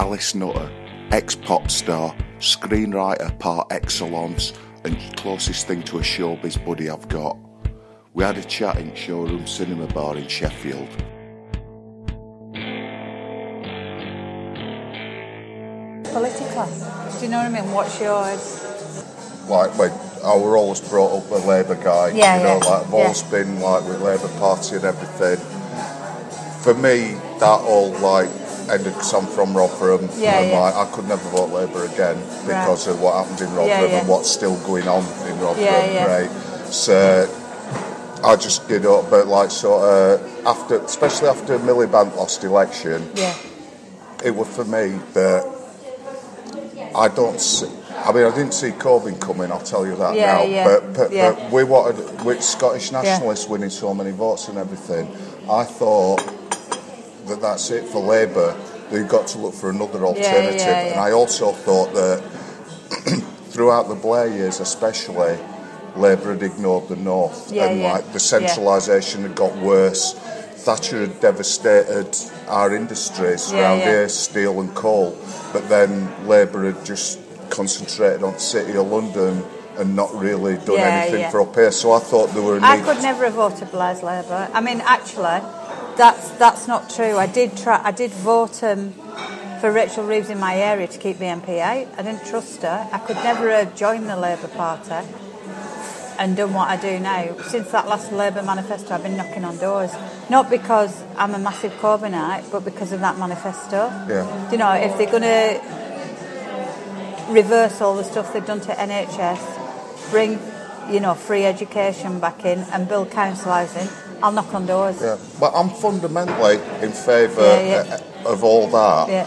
Alice Nutter, ex pop star, screenwriter par excellence, and closest thing to a showbiz buddy I've got. We had a chat in Showroom Cinema Bar in Sheffield. Politically, do you know what I mean? What's yours? Like, when oh, I were always brought up a Labour guy, Yeah, you know, yeah, like I've yeah. always been like with Labour Party and everything. For me, that all like ended because I'm from Rotherham, Yeah, and yeah. like I could never vote Labour again because of what happened in Rotherham Yeah, yeah. and what's still going on in Rotherham, Yeah, right? So I just get up, but like sort of uh, after, especially after Miliband lost election, Yeah, it was for me that I don't see. I mean, I didn't see Corbyn coming. I'll tell you that Yeah, now. yeah, But, but, yeah. but we wanted with Scottish nationalists winning so many votes and everything. I thought that that's it for Labour. They've got to look for another alternative. yeah, And yeah. I also thought that throughout the Blair years, especially, Labour had ignored the North, Yeah, and yeah, like the centralisation had got worse. Thatcher had devastated our industries Yeah, around yeah. here, steel and coal. But then Labour had just concentrated on the City of London and not really done Yeah, anything yeah. for up here. So I thought there were. I could never have voted Blair's Labour. I mean, actually, that's that's not true. I did try. I did vote um, for Rachel Reeves in my area to keep the MP out. I didn't trust her. I could never have joined the Labour Party and done what I do now. Since that last Labour manifesto, I've been knocking on doors. Not because I'm a massive Corbynite, but because of that manifesto. Yeah. You know, if they're going to reverse all the stuff they've done to NHS, bring, you know, free education back in and build council housing, I'll knock on doors. Yeah, but I'm fundamentally in favour Yeah, yeah. of all that. Yeah.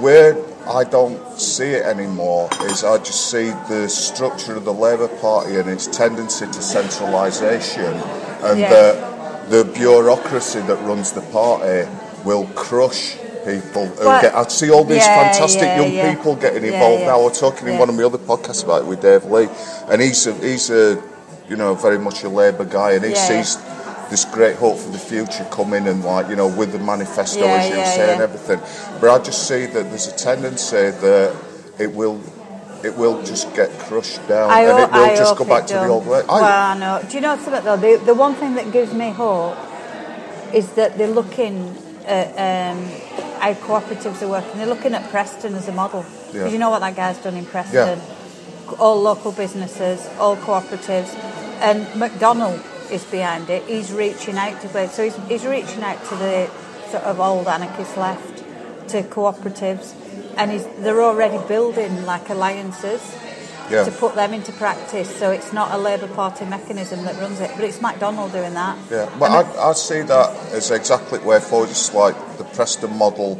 Where I don't see it anymore is I just see the structure of the Labour Party and its tendency to centralisation, and Yeah. that the bureaucracy that runs the party will crush people. Who get, I see all these yeah, fantastic yeah, young yeah. people getting involved now. We're talking in one of my other podcasts about it with Dave Lee, and he's a, he's a you know very much a Labour guy, and he sees this great hope for the future coming and like you know with the manifesto Yeah, as you yeah, saying yeah. everything but I just see that there's a tendency that it will it will just get crushed down I, and it will I just go back to the old way I, Well, I know. Do you know something though? The, the one thing that gives me hope is that they're looking at um, how cooperatives are working. They're looking at Preston as a model. Yeah. you know what that guy's done in Preston. All local businesses, all cooperatives, and McDonnell is behind it. He's reaching out to. So he's, he's reaching out to the sort of old anarchist left, to cooperatives, and he's, they're already building like alliances yeah to put them into practice. So it's not a Labour Party mechanism that runs it, but it's McDonnell doing that. yeah but I, I see that as exactly way forward it's like the Preston model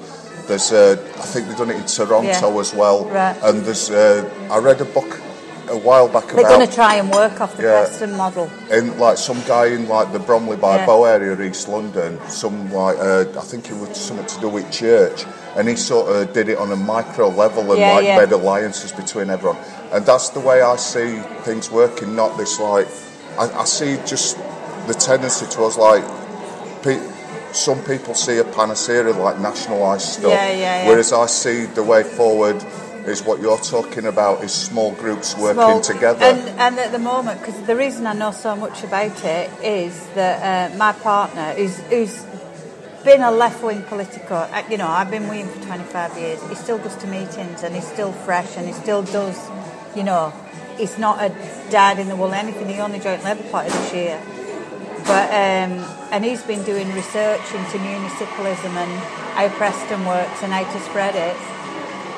there's uh, I think they've done it in Toronto Yeah. as well Right. and there's uh, I read a book a while back about They're going to try and work off the Yeah. Preston model. And like some guy in like the Bromley by Yeah. Bow area, East London. Some like uh, I think it was something to do with church, and he sort of did it on a micro level and Yeah, like made alliances between everyone. And that's the way I see things working. Not this like I, I see just the tendency towards like pe- some people see a panacea like nationalised stuff, Yeah, yeah, yeah. whereas I see the way forward. Is what you're talking about is small groups working Well, together. And, and at the moment, because the reason I know so much about it is that uh, my partner, who's, who's been a left wing political, uh, you know, I've been with him for 25 years, he still goes to meetings and he's still fresh and he still does, you know, he's not a dad in the wool anything, he only joined Labour Party this year. But um, and he's been doing research into municipalism and how Preston works and how to spread it.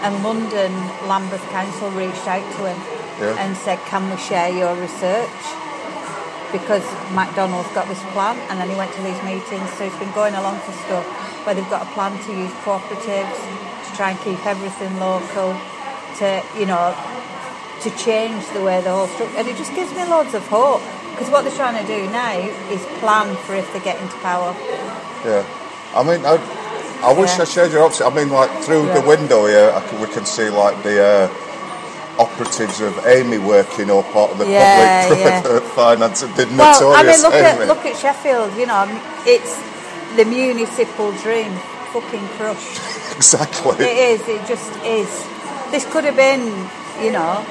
And London Lambeth Council reached out to him Yeah. and said, "Can we share your research?" Because McDonnell's got this plan, and then he went to these meetings. So he's been going along to stuff where they've got a plan to use cooperatives to try and keep everything local, to you know, to change the way the whole structure. And it just gives me loads of hope because what they're trying to do now is plan for if they get into power. Yeah, I mean, I, I wish Yeah. I shared your opposite. I mean, like through the window here, I can, we can see like the uh, operatives of Amey working or part of the Yeah, public finance the Well, I mean, look Amey. at look at Sheffield. You know, it's the municipal dream fucking crushed. exactly. It is. It just is. This could have been, you know,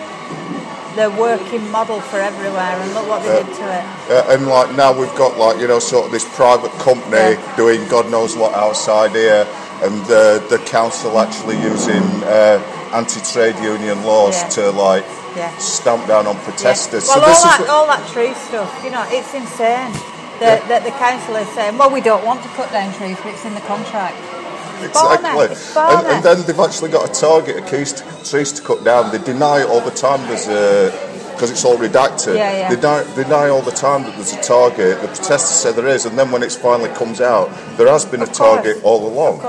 the working model for everywhere, and look what they did to it. Uh, and like now we've got like you know sort of this private company Yeah. doing God knows what outside here, and uh, the council actually using uh, anti-trade union laws to like stamp down on protesters. Well, so all this that, all that tree stuff, you know, it's insane. That, that the council is saying, well, we don't want to cut down trees, but it's in the contract. Exactly. And, and then they've actually got a target a case to, trees to cut down. They deny all the time there's a because it's all redacted. Yeah, yeah. They deny, deny all the time that there's a target. The protesters say there is, and then when it finally comes out, there has been a Of course. target all along.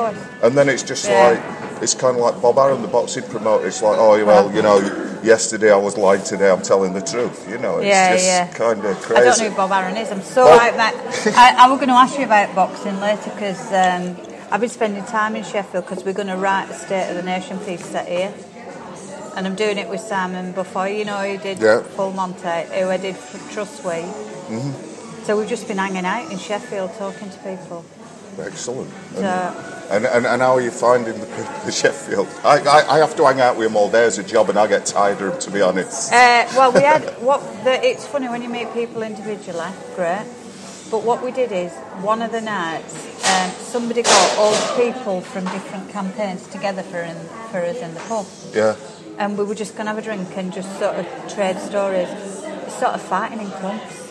And then it's just Yeah. like it's kind of like Bob Arum, the boxing promoter. It's like, oh well, you know, yesterday I was lying, today I'm telling the truth. You know, it's Yeah, just yeah. kind of crazy. I don't know who Bob Arum is. I'm so out that. I, I was going to ask you about boxing later because um, I've been spending time in Sheffield because we're going to write the State of the Nation piece set here. And I'm doing it with Simon Beaufoy, you know, who did Yeah. Full Monty, who I did for Trustway. Mm-hmm. So we've just been hanging out in Sheffield talking to people. Excellent. So, And, and, and how are you finding the in Sheffield? I, I, I have to hang out with them all day as a job and I get tired of them, to be honest. Uh, well, we had what the, it's funny when you meet people individually, great. But what we did is one of the nights, um, somebody got all the people from different campaigns together for in, for us in the pub, Yeah. and we were just going to have a drink and just sort of trade stories, sort of fighting in clumps.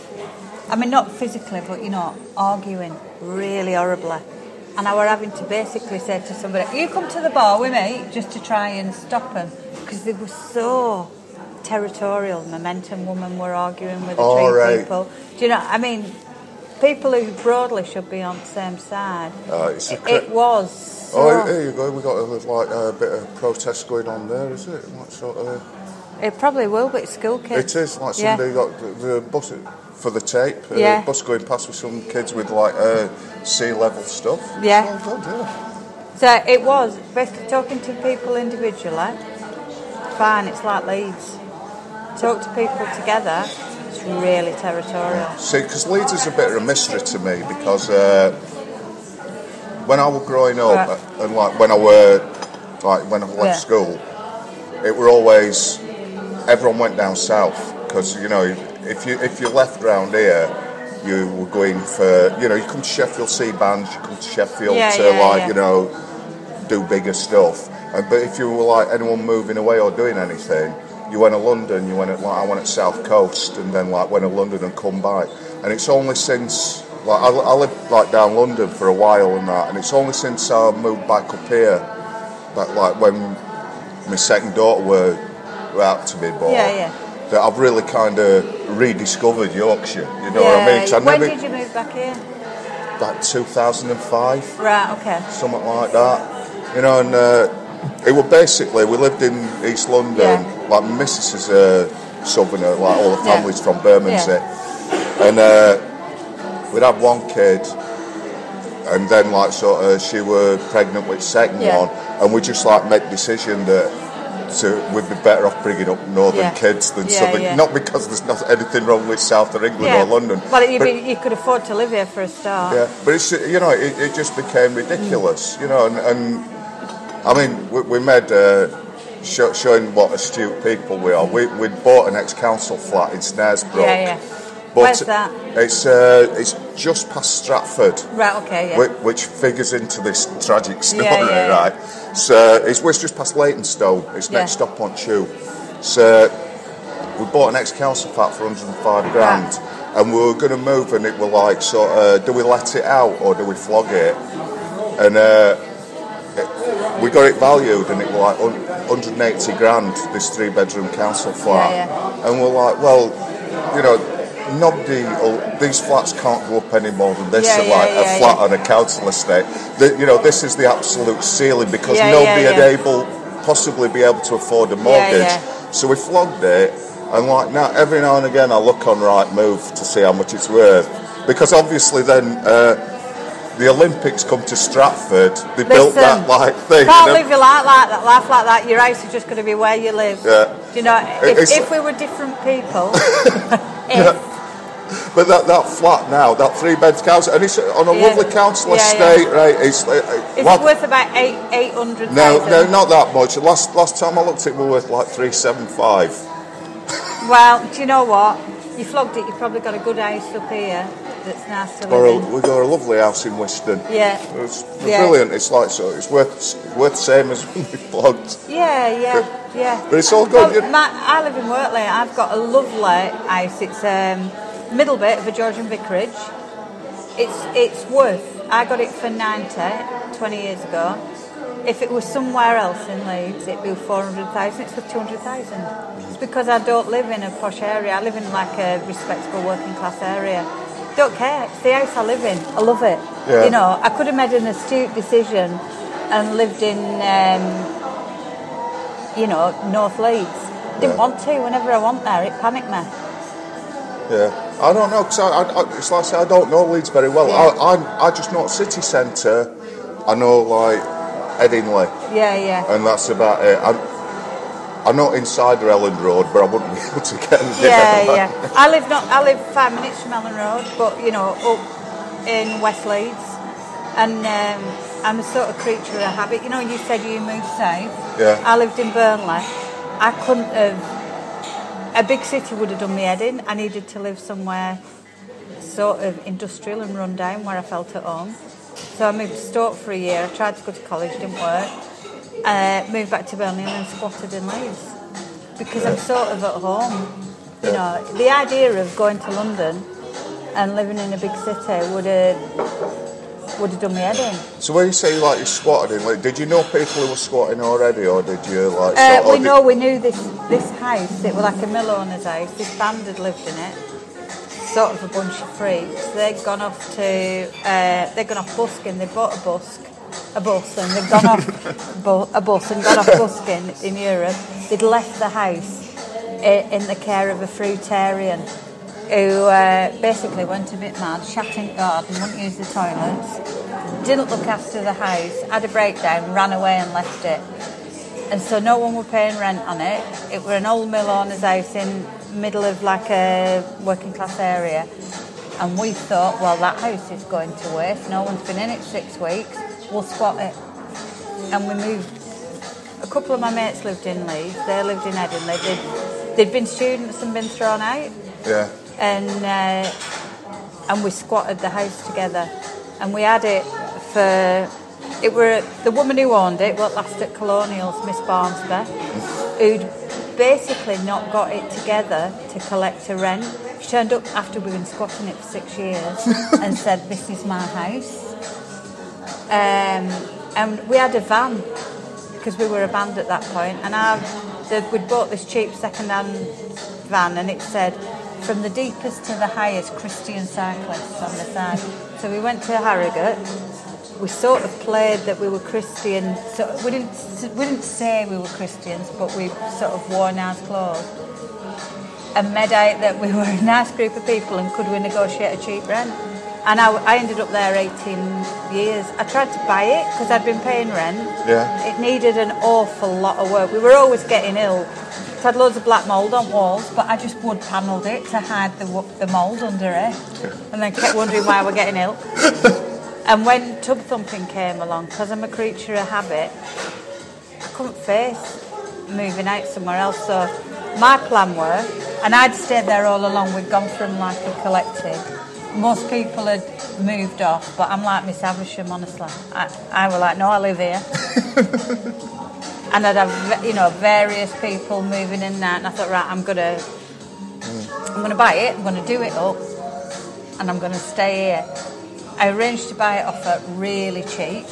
I mean, not physically, but you know, arguing really horribly. And I were having to basically say to somebody, "You come to the bar with me," just to try and stop them because they were so territorial. Momentum woman were arguing with the tree right. people. Do you know? I mean, people who broadly should be on the same side. Uh, it's it, it was. So, Oh, here you go. We've got a, like a bit of protest going on there, is it? What sort of, it probably will, but it's school kids. it is like Yeah. somebody got the, the bus for the tape. Uh, Yeah. Bus going past with some kids with like uh, sea level stuff. Yeah. Oh, God, yeah. So it was basically talking to people individually. Fine, it's like Leeds. Talk to people together. Really territorial. See, because Leeds is a bit of a mystery to me because uh, when I was growing up Right. and like when I were like when I left Yeah. school, it were always everyone went down south because you know if you if you left round here. You were going for, you know, you come to Sheffield see bands, you come to Sheffield Yeah, to yeah, like, yeah. you know, do bigger stuff. And, but if you were like anyone moving away or doing anything, you went to London, you went at, like I went at South Coast, and then like went to London and come back. And it's only since like I, I lived like down London for a while and that, and it's only since I moved back up here that like when my second daughter were, were out to be born. Yeah, yeah. That I've really kind of rediscovered Yorkshire. You know what I mean? I when never, did you move back here? Like 2005 Right, okay. something like that. You know, and uh, it was basically we lived in East London. Yeah. Like my missus is a southerner, like all the Yeah. families from Bermondsey, and uh, we'd have one kid, and then like sort of she were pregnant with second Yeah. one, and we just like made decision that. So we'd be better off bringing up northern Yeah. kids than Yeah, southern. yeah. Not because there's not anything wrong with south of England or London. Well, you, but- be, you could afford to live here for a start. yeah, but it's you know it, it just became ridiculous, you know, and, and I mean we, we made uh, show, showing what astute people we are. We we bought an ex-council flat in Snaresbrook. Yeah, yeah. But Where's that? It's uh, it's just past Stratford. Right, okay, yeah. Which, which figures into this tragic story, Yeah, yeah, right? So it's, well, it's just past Leytonstone. It's next stop on Tube. So we bought an ex-council flat for 105 grand, and we were going to move, and it were like, sort of, do we let it out or do we flog it? And uh, it, we got it valued, and it was like 180 grand. This three-bedroom council flat, Yeah, and we're like, well, you know. Nobody, will- these flats can't go up any more than this. Yeah, yeah, like yeah, a flat yeah. on a council estate. The, you know, this is the absolute ceiling because Yeah, nobody yeah, had able possibly be able to afford a mortgage. yeah. So we flogged it, and like now, every now and again, I look on Rightmove to see how much it's worth because obviously then. Uh, the Olympics come to Stratford. They built that like thing. Can't and live your life like that, life like that. Your house is just going to be where you live. Yeah. Do you know? If, if we were different people, if But that, that flat now, that three bed council, and it's on a Yeah. lovely council Yeah, estate, right? It's, uh, uh, It's what- worth about eight eight hundred no, thousand. no, not that much. Last last time I looked, it was worth like three seven five. Well, do you know what? You flogged it. You've probably got a good house up here that's nice to Or a, in. we got a lovely house in Whiston. Yeah. It's Yeah. brilliant. It's like so. It's worth it's worth the same as when we flogged. Yeah, yeah, yeah. But it's all good, Well, my, I live in Wortley. I've got a lovely house. It's um, middle bit of a Georgian vicarage. It's it's worth. I got it for 90 20 years ago. If it was somewhere else in Leeds, it'd be 400,000. It's worth 200,000. It's because I don't live in a posh area. I live in like a respectable working class area. Don't care. It's the house I live in. I love it. Yeah. You know, I could have made an astute decision and lived in um, you know, North Leeds. Didn't Yeah. want to. Whenever I went there, it panicked me. Yeah, I don't know because I, I, I, it's like I say I don't know Leeds very well. Yeah. I, I I just know city centre. I know like Headingley, Yeah, yeah. and that's about it. I'm, I'm not inside the Elland Road, but I wouldn't be able to get there. Yeah, yeah. I live not. I live five minutes from Elland Road, but you know, up in West Leeds, and um, I'm a sort of creature of habit. You know, you said you moved south. Yeah. I lived in Burnley. I couldn't have. A big city would have done me head in. I needed to live somewhere sort of industrial and run down where I felt at home. So I moved to Stoke for a year. I tried to go to college, didn't work. Uh, moved back to Burnley and squatted in Leeds because I'm sort of at home. You know, the idea of going to London and living in a big city would have would have done me head in. So when you say like you squatted in, like, did you know people who were squatting already, or did you like? Uh, sort- we know we knew this this house. It was like a mill owner's house. This band had lived in it. Sort of a bunch of freaks. They'd gone off to uh, they'd gone off busking. They bought a busk, a bus, and they'd gone off bu- a bus and gone off busking in Europe. They'd left the house i- in the care of a fruitarian who uh, basically went a bit mad, shat in the garden, wouldn't use the toilets, didn't look after the house, had a breakdown, ran away and left it and so no one were paying rent on it. It were an old mill owner's house in middle of like a working class area, and we thought, well, that house is going to waste. No one's been in it six weeks. We'll squat it, and we moved. A couple of my mates lived in Leeds. They lived in Edinburgh. They'd, they'd been students and been thrown out Yeah. and uh, and we squatted the house together, and we had it for. It were the woman who owned it, what last at Colonials, Miss Barnsby, who'd basically not got it together to collect a rent. She turned up after we'd been squatting it for six years and said, "This is my house." Um, and we had a van because we were a band at that point, and the, we'd bought this cheap second-hand van, and it said from the deepest to the highest Christian cyclists on the side. So we went to Harrogate. We sort of played that we were Christian. So we didn't we didn't say we were Christians, but we sort of wore nice clothes and made out that we were a nice group of people and could we negotiate a cheap rent. And I, I ended up there 18 years. I tried to buy it because I'd been paying rent. Yeah. It needed an awful lot of work. We were always getting ill. It had loads of black mould on walls, but I just wood panelled it to hide the, the mould under it. And then kept wondering why we're getting ill. and when tub thumping came along, because I'm a creature of habit, I couldn't face moving out somewhere else. So my plan were, and I'd stayed there all along. We'd gone from like a collective. Most people had moved off, but I'm like Miss Havisham, honestly. I, I were like, no, I live here. and I'd have, you know, various people moving in and out, and I thought, right, I'm gonna, I'm gonna buy it. I'm gonna do it up, and I'm gonna stay here. I arranged to buy it off at really cheap.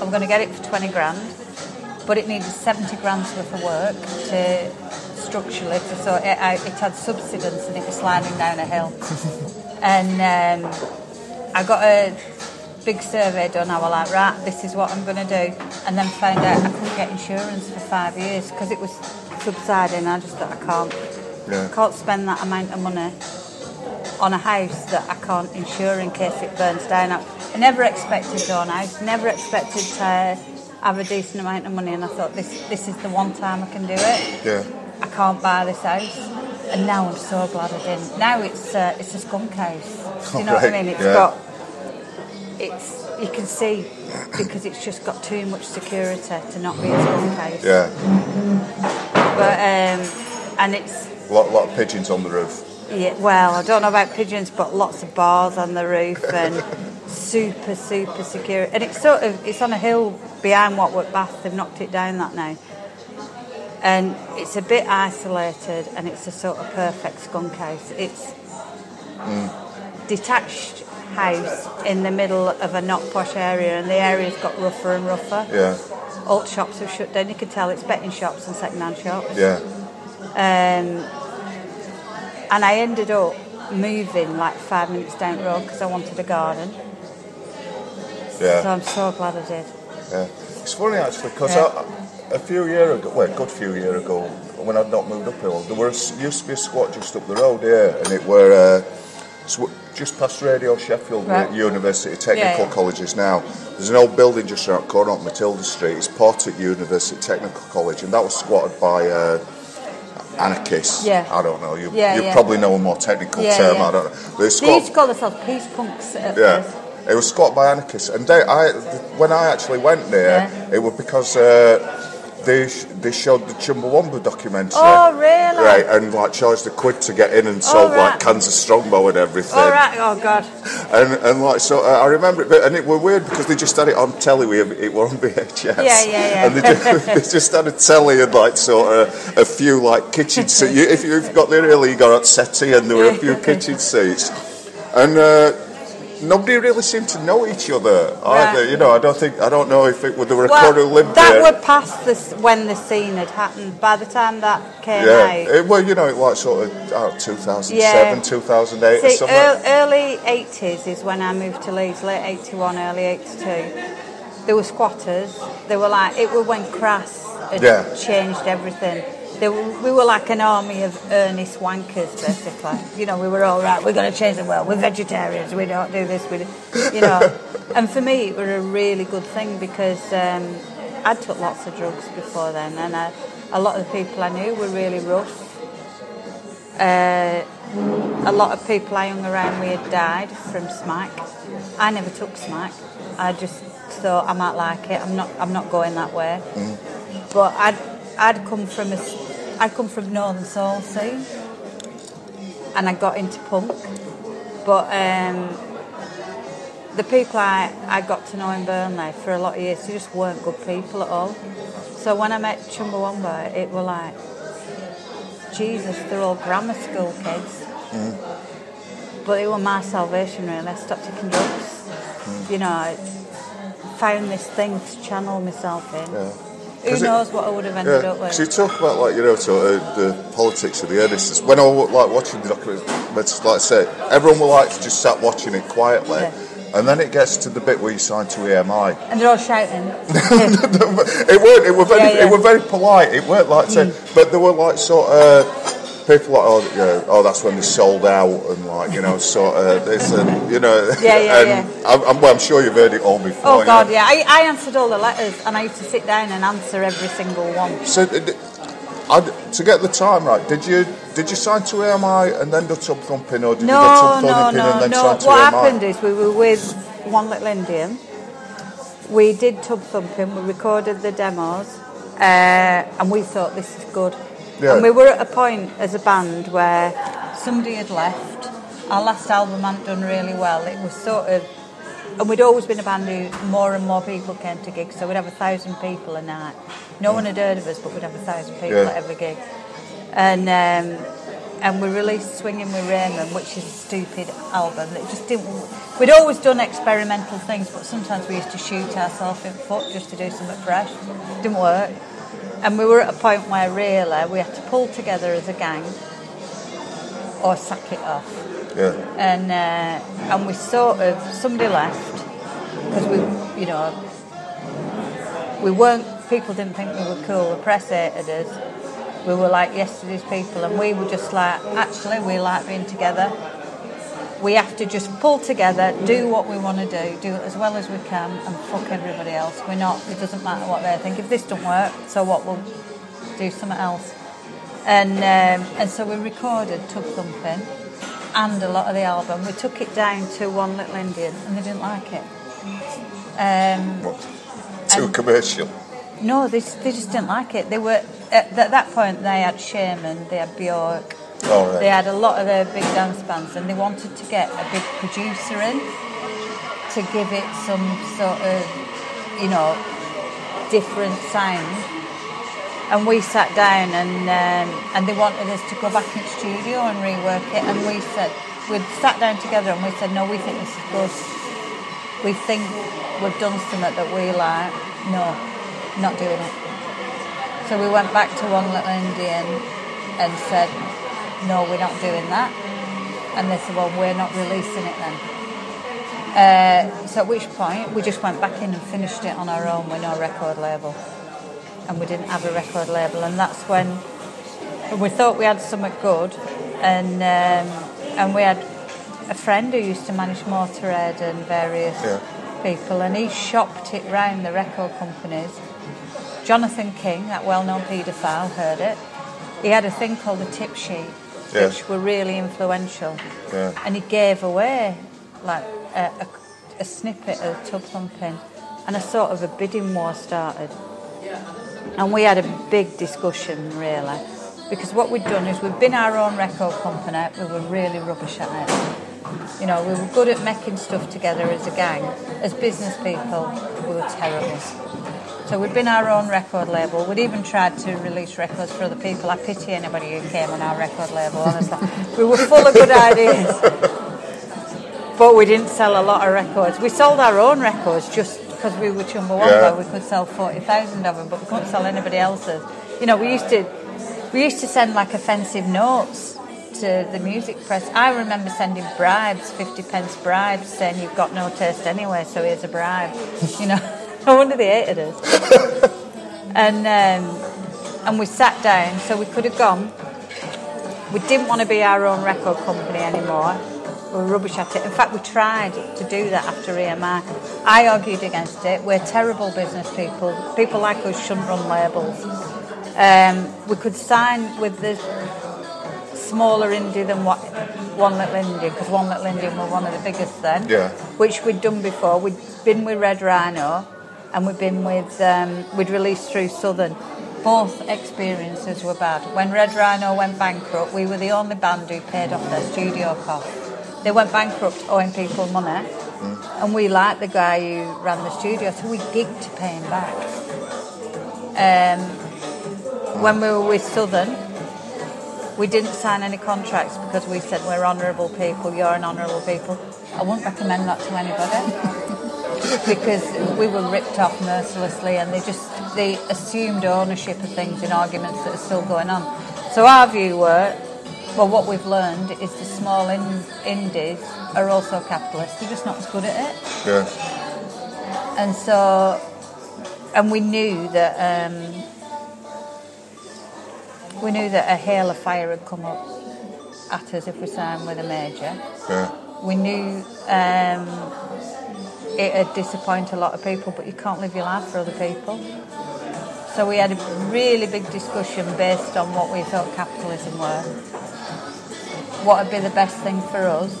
I'm gonna get it for 20 grand but it needed 70 grand's worth of work to structurally to so it, I, it had subsidence and it was sliding down a hill and um, I got a big survey done I was like right this is what I'm going to do and then found out I couldn't get insurance for five years because it was subsiding I just thought I can't Yeah. I can't spend that amount of money on a house that I can't insure in case it burns down. I I never expected to own a house, never expected to have a decent amount of money, and I thought this this is the one time I can do it. Yeah. I can't buy this house. And now I'm so glad I didn't. Now it's uh, it's a skunk house. Do you know Oh, what I mean? It's yeah. got it's you can see because it's just got too much security to not be a skunk house. Yeah, But um, and it's a lot, lot of pigeons on the roof. yeah. Well, I don't know about pigeons, but lots of bars on the roof and super super secure. And it's sort of it's on a hill behind Watwood Bath. They've knocked it down that now. And it's a bit isolated, and it's a sort of perfect skunk house. It's detached house in the middle of a not posh area, and the area's got rougher and rougher. Yeah, All shops have shut down. You can tell it's betting shops and second-hand shops. yeah, Um, and I ended up moving like five minutes down the road because I wanted a garden. Yeah. So. I'm so glad I did. Yeah. It's funny actually because Yeah. a few years ago, well, a good few years ago, when I'd not moved uphill, there was used to be a squat just up the road here, and it were uh, sw- just past Radio Sheffield, Right. University Technical Yeah, yeah. College is now. There's an old building just around the corner on Matilda Street. It's Portic University Technical College, and that was squatted by. Uh, Anarchists. Yeah. I don't know. You, Yeah, you yeah. probably know a more technical term. I don't know. But it's They used to call themselves peace punks yeah, first. It was squatted by anarchists, and they, I, when I actually went there, Yeah. it was because uh, they sh- they showed the Chumbawamba documentary. Oh, really? Right, and like charged a quid to get in and sold right. like cans of Strongbow and everything. All right. Oh God. And and like so, uh, I remember it, but, and it were weird because they just had it on telly. We it were on VHS. Yeah, yeah, yeah. And they just, they just had a telly and like sort of a few like kitchen seats. You, if you've got there early, you got and there were a few kitchen seats, and. Uh, Nobody really seemed to know each other either. Right. You know, I don't think I don't know if it would there were a Well, lived that there. were past this when the scene had happened. By the time that came yeah, out, it, well, you know, it was sort of oh, 2007, Yeah. 2008 or something. ear- early 80s is when I moved to Leeds, late 81, early 82. There were squatters. They were like, it was when Crass had Yeah. changed everything. They we were like an army of earnest wankers, basically. you know, we were all right, we're going to change the world, we're vegetarians, we don't do this, we do, you know. and for me, it was a really good thing because um, I took lots of drugs before then, and I, a lot of the people I knew were really rough. Uh, a lot of people I hung around with had died from smack. I never took smack. I just thought I might like it. I'm not. I'm not going that way. But I'd I'd come from a I'd come from Northern Soul scene, and I got into punk. But um, the people I, I got to know in Burnley for a lot of years, they just weren't good people at all. So when I met Chumbawamba, it were like, Jesus, they're all grammar school kids. But it was my salvation, really. I stopped taking drugs. You know, I found this thing to channel myself in. Yeah. Who 'Cause it- knows what I would have ended Yeah, up with? because you talk about like you know sort of the politics of the earnestness. When I was like watching the document, but like I say, everyone will like just sat watching it quietly, Yeah. and then it gets to the bit where you sign to EMI. And they're all shouting. it weren't. It were very. Yeah, yeah. It were very polite. It weren't like, say, mm. but there were like sort of. People like, oh, yeah, oh, that's when they sold out, and like, you know, sort of this, and you know, Yeah, yeah, and yeah. I'm, I'm, well, I'm sure you've heard it all before. Oh you God, know. yeah. I, I answered all the letters, and I used to sit down and answer every single one. So, I, to get the time right, did you did you sign to EMI and then do tub thumping, or did you do No, tub no, thumping no, and then no. sign to What EMI? happened is we were with One Little Indian. We did tub thumping. We recorded the demos, uh, and we thought this is good. Yeah. And we were at a point as a band where somebody had left. Our last album hadn't done really well. It was sort of, and we'd always been a band who more and more people came to gigs. So we'd have a thousand people a night. No one had heard of us, but we'd have a thousand people Yeah. at every gig. And um, and we released Swinging with Raymond, which is a stupid album that just didn't. We'd always done experimental things, but sometimes we used to shoot ourselves in the foot just to do something fresh. Didn't work. And we were at a point where really we had to pull together as a gang or sack it off. Yeah, And uh, and we sort of somebody left because we, you know, we weren't. People didn't think we were cool. The press hated us. We were like yesterday's people, and we were just like, actually, we like being together. We have to just pull together, do what we want to do, do it as well as we can, and fuck everybody else. We're not. It doesn't matter what they think. If this don't work, so what? We'll do something else. And um, and so we recorded Tub Thumping and a lot of the album. We took it down to One Little Indian, and they didn't like it. Um, What? Too commercial. no, they, they just didn't like it. They were at, at that point they had Shamen, they had Bjork, Oh, right. they had a lot of their big dance bands, and they wanted to get a big producer in to give it some sort of, you know, different sound. And we sat down and um, and they wanted us to go back in studio and rework it. And we said we sat down together and we said no, we think this is good. We think we've done something that we like. No, not doing it. So we went back to One Little Indian and said, no, we're not doing that. And they said, well, we're not releasing it then. Uh, so at which point we just went back in and finished it on our own with no record label. And we didn't have a record label. And that's when we thought we had something good. And, um, and we had a friend who used to manage Motorhead and various Yeah. people. And he shopped it round the record companies. Jonathan King, that well-known paedophile, heard it. He had a thing called a tip sheet, Which were really influential. Yeah. And he gave away like a, a, a snippet of Tub Thumping, and a sort of a bidding war started. And we had a big discussion, really, because what we'd done is we'd been our own record company. We were really rubbish at it. You know, we were good at making stuff together as a gang. As business people, we were terrible. So we'd been our own record label. We'd even tried to release records for other people. I pity anybody who came on our record label, honestly. we were full of good ideas. But we didn't sell a lot of records. We sold our own records just because we were Chumbawamba. Yeah. We could sell 40,000 of them, but we couldn't sell anybody else's. You know, we used to we used to send like offensive notes to the music press. I remember sending bribes, 50 pence bribes, saying you've got no taste anyway, so here's a bribe. You know, no wonder they hated us. and um, and we sat down, so we could have gone. We didn't want to be our own record company anymore. We were rubbish at it. In fact, we tried to do that after EMI. I argued against it. We're terrible business people. People like us shouldn't run labels. Um, we could sign with the smaller indie than what One Little Indian, because One Little Indian were one of the biggest then. Yeah. Which we'd done before. We'd been with Red Rhino, and we'd been with um, we'd released through Southern. Both experiences were bad. When Red Rhino went bankrupt, we were the only band who paid off their studio costs. They went bankrupt owing people money, and we liked the guy who ran the studio, so we gigged to pay him back. Um, when we were with Southern, we didn't sign any contracts because we said we're honourable people, you're an honourable people. I wouldn't recommend that to anybody because we were ripped off mercilessly and they just they assumed ownership of things in arguments that are still going on. So our view were, well, what we've learned is the small in- indies are also capitalists. They're just not as good at it. Yeah. And so, and we knew that um, we knew that a hail of fire had come up at us if we signed with a major. Yeah. We knew um, it had disappoint a lot of people, but you can't live your life for other people. So we had a really big discussion based on what we thought capitalism were. What would be the best thing for us?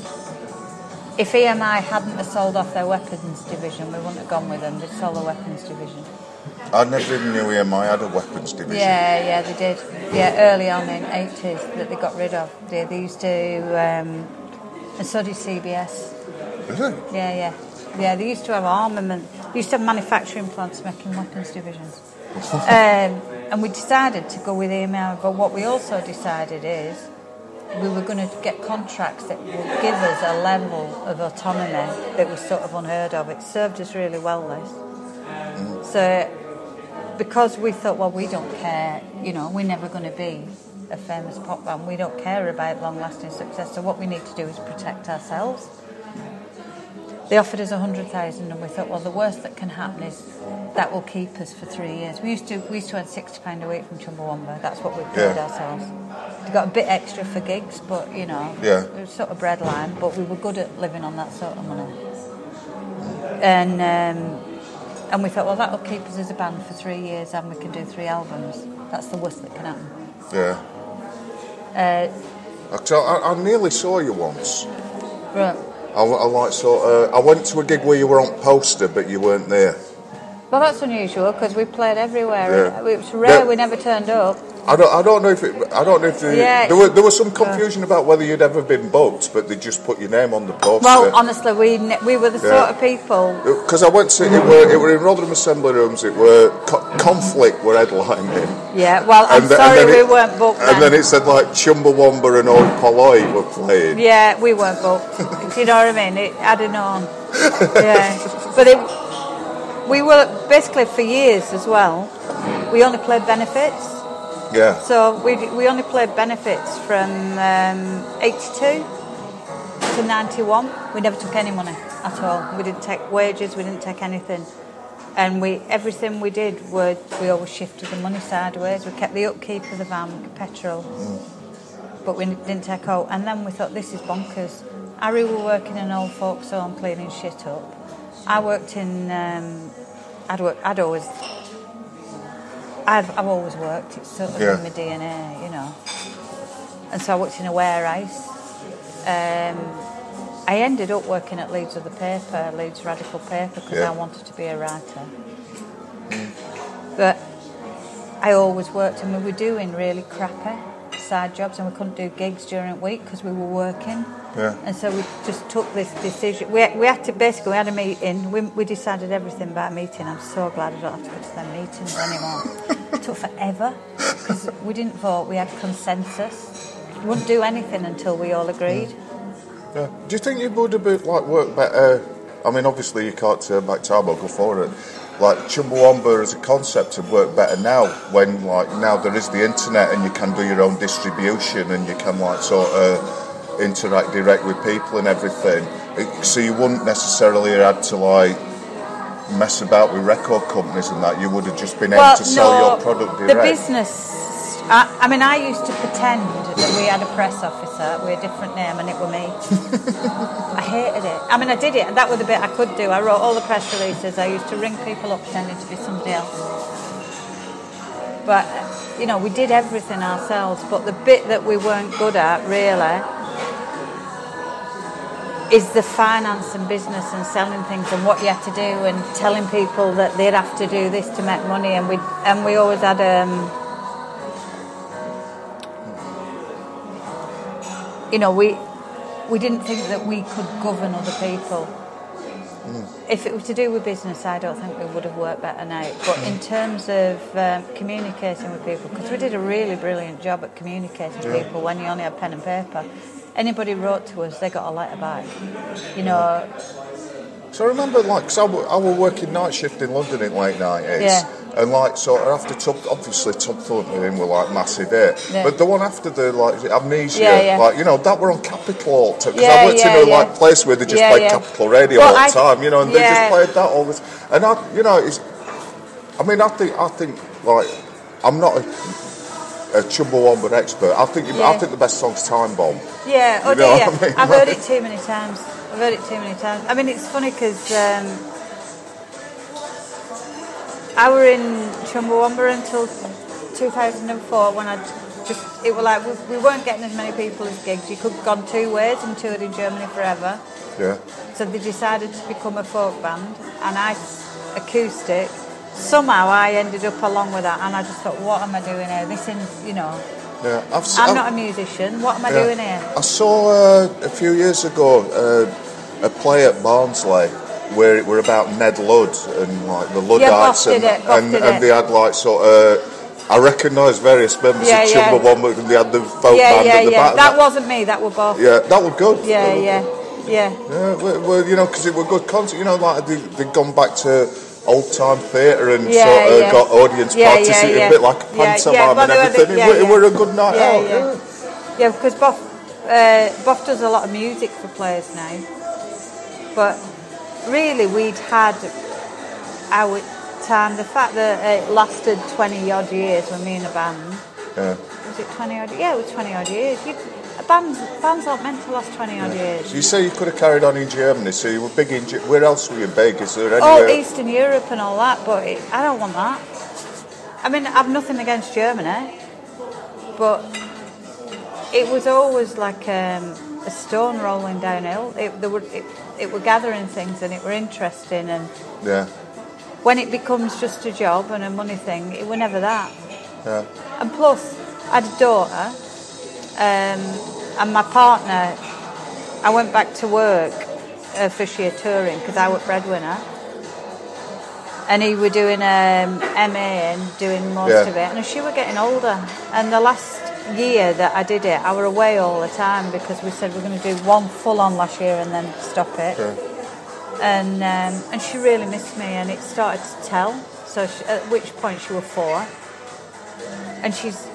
If EMI hadn't have sold off their weapons division, we wouldn't have gone with them. They'd sold the weapons division. I never even knew EMI had a weapons division. Yeah, yeah, they did. Yeah, early on in the eighties that they got rid of. They, they used to, um, and so did CBS. Really? Yeah, yeah, yeah. They used to have armament. They used to have manufacturing plants making weapons divisions. um, and we decided to go with EMI. But what we also decided is we were going to get contracts that would give us a level of autonomy that was sort of unheard of. It served us really well. This. So because we thought, well, we don't care, you know, we're never going to be a famous pop band. We don't care about long-lasting success. So what we need to do is protect ourselves. They offered us a hundred thousand, and we thought, well, the worst that can happen is that will keep us for three years. We used to we used to earn sixty pound a week from Chumbawamba. That's what we paid Yeah. ourselves. We got a bit extra for gigs, but you know, Yeah. it was sort of breadline. But we were good at living on that sort of money. And um, and we thought, well, that will keep us as a band for three years, and we can do three albums. That's the worst that can happen. Yeah. Uh, Actually, I, I nearly saw you once. right. I, I like sort of, I went to a gig where you were on poster, but you weren't there. Well, that's unusual because we played everywhere. Yeah. It was rare Yeah. we never turned up. I don't, I don't know if it, I don't know if the, Yeah, there, were, there was some confusion about whether you'd ever been booked, but they just put your name on the poster. Well, honestly, we we were the Yeah. sort of people. Because I went to, it were, it were in Rotherham Assembly Rooms, it were co- Conflict were headlining. Yeah. Well, I'm And the- sorry and we it- weren't booked. And then it said like Chumbawamba and Oi Polloi were playing. Yeah, we weren't booked. Do you know what I mean? It, have known. Yeah, but it, we were basically for years as well. We only played benefits, Yeah. so we we only played benefits from um, '82 to '91. We never took any money at all. We didn't take wages. We didn't take anything. And we everything we did would we always shifted the money sideways. We kept the upkeep of the van, petrol, but we didn't take out. And then we thought this is bonkers. Harry were working in an old folks' home cleaning shit up. I worked in. Um, I'd work, I'd always. I've, I've always worked. It's sort of Yeah. in my DNA, you know. And so I worked in a warehouse. Um, I ended up working at Leeds Other Paper, Leeds Radical Paper, because Yeah. I wanted to be a writer. But I always worked, and we were doing really crappy side jobs, and we couldn't do gigs during the week because we were working. Yeah. And so we just took this decision. We, we had to basically we had a meeting. We, we decided everything by meeting. I'm so glad I don't have to go to them meetings anymore. it took forever because we didn't vote. We had consensus. We wouldn't do anything until we all agreed. Yeah. Do you think you would have been, like worked better? I mean, obviously you can't turn back time or go forward. Like Chumbawamba as a concept would work better now when like now there is the internet and you can do your own distribution and you can like sort of interact direct with people and everything. It- So you wouldn't necessarily have had to like mess about with record companies and that. You would have just been able to sell your product directly. the business. I, I mean, I used to pretend that we had a press officer with a different name, and it were me. I hated it. I mean, I did it, and that was the bit I could do. I wrote all the press releases. I used to ring people up pretending to be somebody else. But you know, we did everything ourselves. But the bit that we weren't good at, really, is the finance and business and selling things and what you had to do and telling people that they'd have to do this to make money and we and we always had um you know we we didn't think that we could govern other people if it was to do with business, I don't think we would have worked better now. But in terms of um, communicating with people, because we did a really brilliant job at communicating with people when you only had pen and paper. Anybody wrote to us, they got a letter back. You know, So I remember, like, 'cause I, w- I was working night shift in London in late nineties, Yeah. And like, of after Tub, obviously Tub Thumping and him were like massive hit, Yeah. but the one after the like Amnesia, Yeah, yeah. like you know that were on Capital. Because Yeah, I worked yeah, in a yeah. like place where they just Yeah, played yeah. Capital Radio Well, all the I- time, you know, and they just played that all the time. And I, you know, it's, I mean, I think, I think, like, I'm not a, a Chumbawamba expert. I think, Yeah. I think the best song's Time Bomb. Yeah, oh You know what I mean? I've heard it too many times. I've heard it too many times. I mean, it's funny because um, I were in Chumbawamba until 2004 when I just, it was like, we, we weren't getting as many people as gigs. You could have gone two ways and toured in Germany forever. Yeah. So they decided to become a folk band and I, acoustic. Somehow I ended up along with that and I just thought, what am I doing here? This is, you know, Yeah, I'm I've- not a musician. What am I Yeah. doing here? I saw uh, a few years ago uh, a play at Barnsley where it were about Ned Ludd and like the Luddites Boff and, it, Boff and, and they had like sort of I recognised various members Yeah, of yeah. Chumbawamba and they had the folk yeah, band yeah, at the yeah. back. That wasn't me. That were both. yeah, that was good. Yeah, That yeah, good. yeah. Yeah, well, well you know, because it were good concert. You know, like they, they'd gone back to old time theatre and Yeah, sort of yeah. got audience Yeah, parties, yeah, yeah. a bit like a pantomime yeah, and were everything. yeah, it, yeah. were a good night Yeah, out. yeah. Yeah, because Boff, uh, Boff does a lot of music for players now. But really, we'd had our time. The fact that it lasted 20 odd years when me in a band. Yeah. Was it 20 odd? Yeah, it was 20 odd years. You, bands, bands aren't meant to last 20 odd years. So you say you could have carried on in Germany, so you were big in. Where else were you big? Is there Oh, anywhere? Eastern Europe and all that, but it, I don't want that. I mean, I've nothing against Germany, but it was always like um, a stone rolling downhill. It, there were, it, it were gathering things and it were interesting. And Yeah. when it becomes just a job and a money thing, it were never that. Yeah. And plus, I had a daughter, um, and my partner. I went back to work uh, for sheer touring because I was breadwinner, and he were doing um, MA and doing most Yeah. of it. And she were getting older, and the last year that I did it, I were away all the time because we said we're going to do one full on last year and then stop it. Yeah. And um, and she really missed me, and it started to tell. So she, at which point she was four, and she's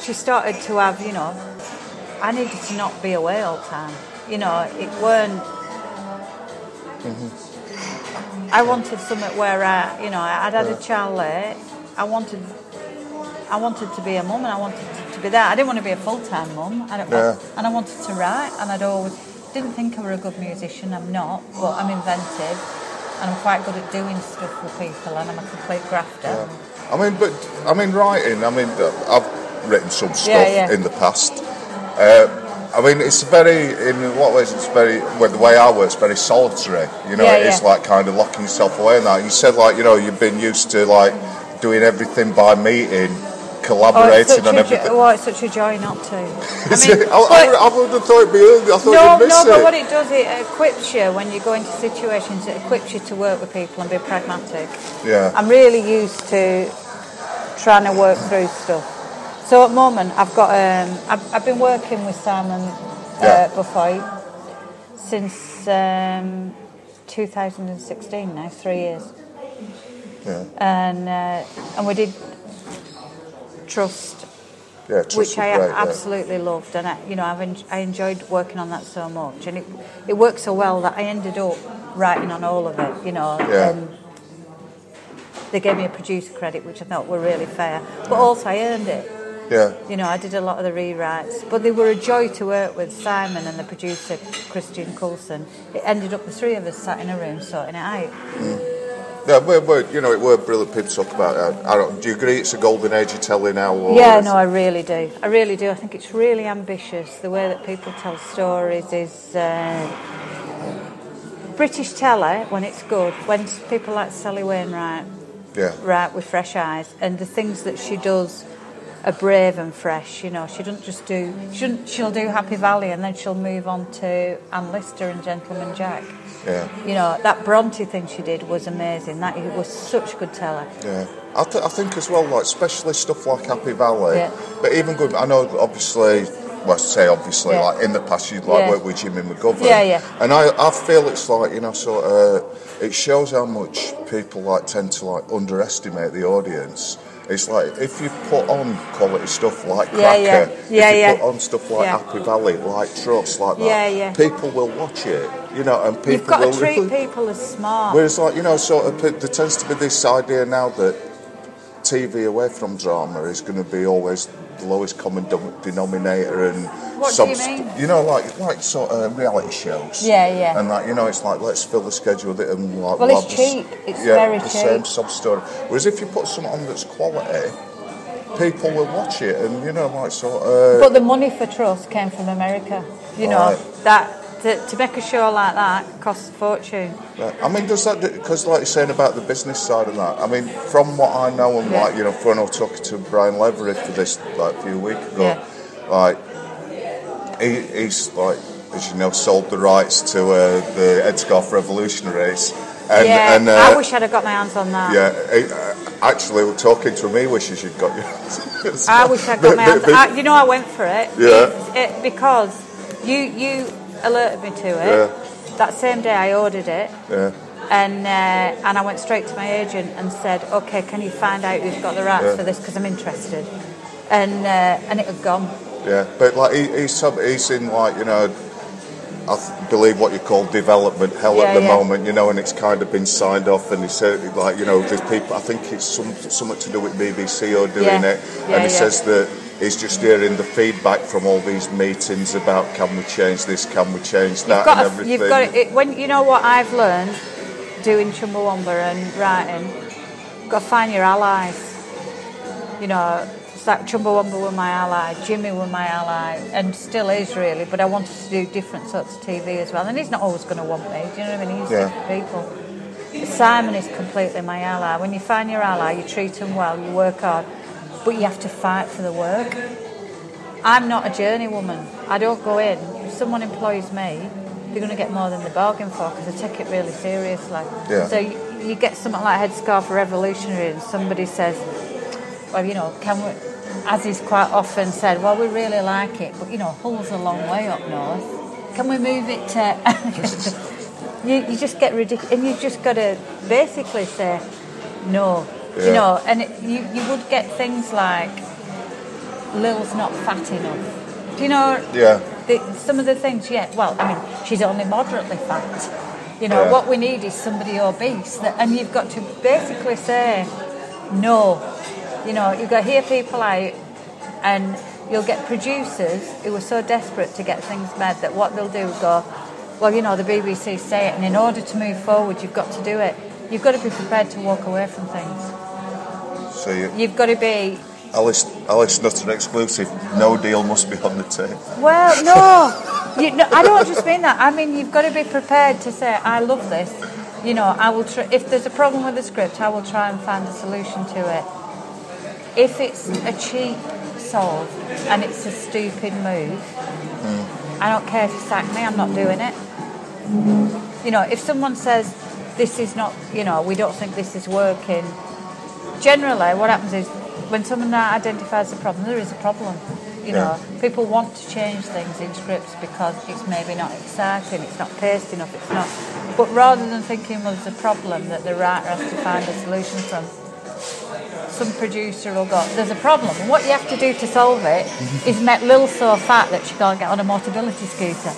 she started to have you know I needed to not be away all the time. You know it weren't. I wanted something where I you know I'd had a child late. I wanted I wanted to be a mum and I wanted to, to be there. I didn't want to be a full time mum. I Yeah. and I wanted to write and I'd always didn't think I were a good musician. I'm not, but I'm inventive and I'm quite good at doing stuff with people and I'm a complete grafter. I mean, but I mean, writing. I mean, I've written some stuff Yeah, yeah. in the past. Uh, I mean, it's very, in what ways, it's very. Well, the way I work, it's very solitary. You know, Yeah, it's yeah. like kind of locking yourself away. And that you said, like, you know, you've been used to like doing everything by meeting, collaborating such on everything. jo- well, it's such a joy not to. I mean. I, I, I would have thought it'd be early. I thought no, you'd miss no, it. but what it does, it equips you when you go into situations. It equips you to work with people and be pragmatic. yeah. I'm really used to trying to work through stuff. So at the moment, I've got. Um, I've, I've been working with Simon Yeah. uh, since um, 2016. Now, three years, yeah. and uh, and we did Trust, Yeah. Trust which I great, yeah. absolutely loved, and I, you know, I've en- I enjoyed working on that so much, and it it worked so well that I ended up writing on all of it. You know, Yeah. and they gave me a producer credit, which I thought were really fair, but also I earned it. Yeah. You know, I did a lot of the rewrites, but they were a joy to work with Simon and the producer Christian Colson. It ended up the three of us sat in a room sorting it out. Mm. Yeah, but, but you know, it were brilliant people talk about it. I don't, do you agree it's a golden age of telling now? Or Yeah, no, I really do. I really do. I think it's really ambitious. The way that people tell stories is uh, British telly when it's good. When people like Sally Wainwright Yeah. write with fresh eyes, and the things that she does are brave and fresh. You know, she doesn't just do. She she'll do Happy Valley, and then she'll move on to Anne Lister and Gentleman Jack. Yeah. You know, that Bronte thing she did was amazing. That it was such a good teller. Yeah, I, th- I think as well, like especially stuff like Happy Valley, Yeah. but even good. I know, obviously, well, I say obviously, Yeah. like in the past, you'd like Yeah. work with Jimmy McGovern. Yeah, yeah. And I, I feel it's like you know, sort of, it shows how much people like tend to like underestimate the audience. It's like if you put on quality stuff like Yeah, Cracker, yeah. if you yeah. put on stuff like Yeah. Happy Valley, like Trust, like that, Yeah, yeah. people will watch it. You know, and people You've got will to treat people as smart. Whereas, like you know, sort of, there tends to be this idea now that TV away from drama is going to be always the lowest common denominator and What do you you know, like like sort of reality shows. Yeah, yeah. And like you know, it's like let's fill the schedule with it and like Well, it's cheap. It's yeah, very the cheap. same sub story. Whereas if you put something on that's quality, people will watch it and you know, like sort of. But the money for Trust came from America. You know Right. that to, to make a show like that costs a fortune. Right. I mean, does that because, like you're saying about the business side of that? I mean, from what I know, and Yeah. like you know, when I talking to Brian Lavery for this like a few weeks ago, Yeah. like he, he's like, as you know, sold the rights to uh, the Headscarf Revolutionaries, and yeah, and uh, I wish I'd have got my hands on that. yeah, he, uh, actually, talking to me wishes you'd got your yours. I wish I'd got my hands. I, you know, I went for it. Yeah. It, it, because you you alerted me to it. Yeah. That same day, I ordered it. yeah, And uh, and I went straight to my agent and said, "Okay, can you find out who's got the rights Yeah. for this? Because I'm interested." And uh, and it had gone. yeah. But like he, he's sub, he's in like you know. I th- believe what you call development hell Yeah, at the yeah. moment, you know, and it's kind of been signed off. And he said, like, you know, there's people. I think it's some something to do with BBC or doing Yeah. it. And he yeah. says that he's just hearing the feedback from all these meetings about can we change this, can we change that, You've got, and to, everything. you've got it, when you know what I've learned doing Chumbawamba and writing. You've got to find your allies. You know, it's like Chumbawamba were my ally, Jimmy were my ally, and still is really. But I wanted to do different sorts of TV as well, and he's not always going to want me. Do you know what I mean? He's Yeah. different people. Simon is completely my ally. When you find your ally, you treat them well, you work hard, but you have to fight for the work. I'm not a journeywoman. I don't go in. If someone employs me, they're going to get more than they bargain for because I take it really seriously. Yeah. So you, you get something like Headscarf or Revolutionary, and somebody says, well, you know, can we, as is quite often said, well, we really like it, but you know, Hull's a long way up north. Can we move it to. you, you just get ridiculous, and you just got to basically say no. Yeah. You know, and it, you, you would get things like Lil's not fat enough. Do you know? Yeah. The, some of the things, yeah. Well, I mean, she's only moderately fat. You know, Yeah. what we need is somebody obese, that, and you've got to basically say no. You know, you go hear people out, and you'll get producers who are so desperate to get things made that what they'll do is go, well, you know, the BBC say it, and in order to move forward, you've got to do it. You've got to be prepared to walk away from things. You, You've got to be Alice, Alice Nutter exclusive. No deal must be on the table. Well, no, you, no, I don't just mean that. I mean you've got to be prepared to say, "I love this." You know, I will. Tr- if there's a problem with the script, I will try and find a solution to it. If it's a cheap solve and it's a stupid move, hmm. I don't care if you sack me. I'm not doing it. You know, if someone says this is not, you know, we don't think this is working. Generally, what happens is when someone identifies a problem, there is a problem. You know, people want to change things in scripts because it's maybe not exciting, it's not paced enough, it's not. But rather than thinking well, there's a problem that the writer has to find a solution from, some producer will go, there's a problem. And what you have to do to solve it is make Lil so fat that she can't get on a mobility scooter.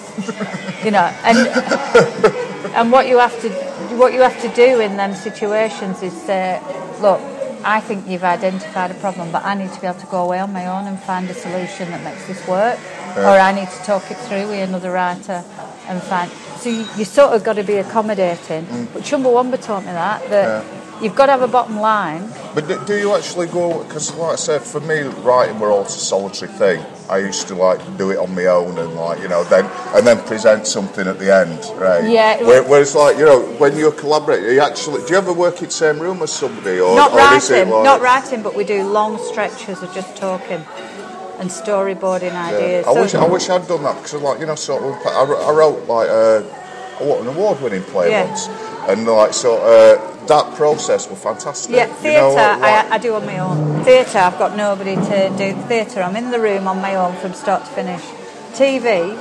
you know, and and what you have to what you have to do in them situations is say, look, I think you've identified a problem, but I need to be able to go away on my own and find a solution that makes this work, or I need to talk it through with another writer and find. So you, you sort of got to be accommodating. Mm. But Chumbawamba taught me that that you've got to have a bottom line. But do, do you actually go? Because, like I said, for me, writing were always a solitary thing. I used to like do it on my own and like you know then and then present something at the end, right? Yeah, it Where, whereas like you know when you're collaborating, you actually do you ever work in the same room as somebody or not or is it writing, like, not writing, but we do long stretches of just talking and storyboarding Yeah. ideas. I So- wish I wish I'd done that because like you know sort of I, I wrote like uh, I wrote an award-winning play Yeah. once and like so uh, that process was fantastic. Yeah, You theatre know, like- I, I do on my own. Theatre, I've got nobody to do theatre. I'm in the room on my own from start to finish. TV,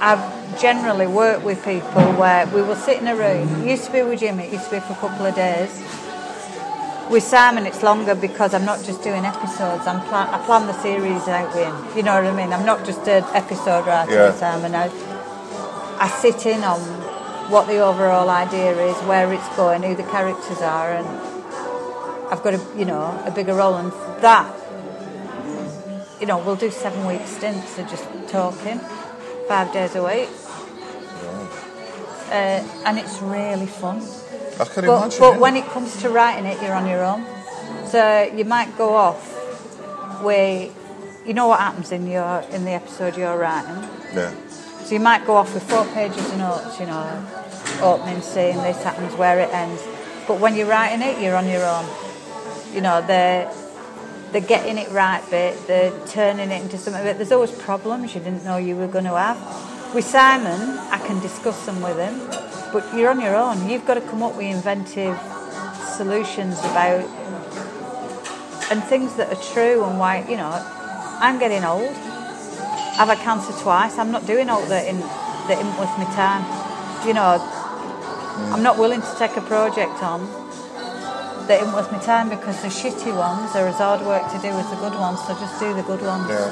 I've generally worked with people where we will sit in a room. It used to be with Jimmy, it used to be for a couple of days. With Simon, it's longer because I'm not just doing episodes. I'm plan- I plan the series out with him. You know what I mean? I'm not just an episode writer Yeah. with Simon. I, I sit in on what the overall idea is, where it's going, who the characters are, and I've got a you know a bigger role in that. You know, we'll do seven week stints of just talking, five days a week, uh, and it's really fun. I can But, imagine. but yeah. when it comes to writing it, you're on your own. So you might go off where you know what happens in your in the episode you're writing. yeah. So you might go off with four pages of notes, you know, opening scene, this happens, where it ends. But when you're writing it, you're on your own. You know, they're, getting it right bit, they're turning it into something. But there's always problems you didn't know you were going to have. With Simon, I can discuss them with him, but you're on your own. You've got to come up with inventive solutions about and things that are true and why, you know, I'm getting old. I've had cancer twice. I'm not doing all that in that isn't worth my time. You know, I'm not willing to take a project on that isn't worth my time because the shitty ones are as hard work to do as the good ones. So just do the good ones. Yeah.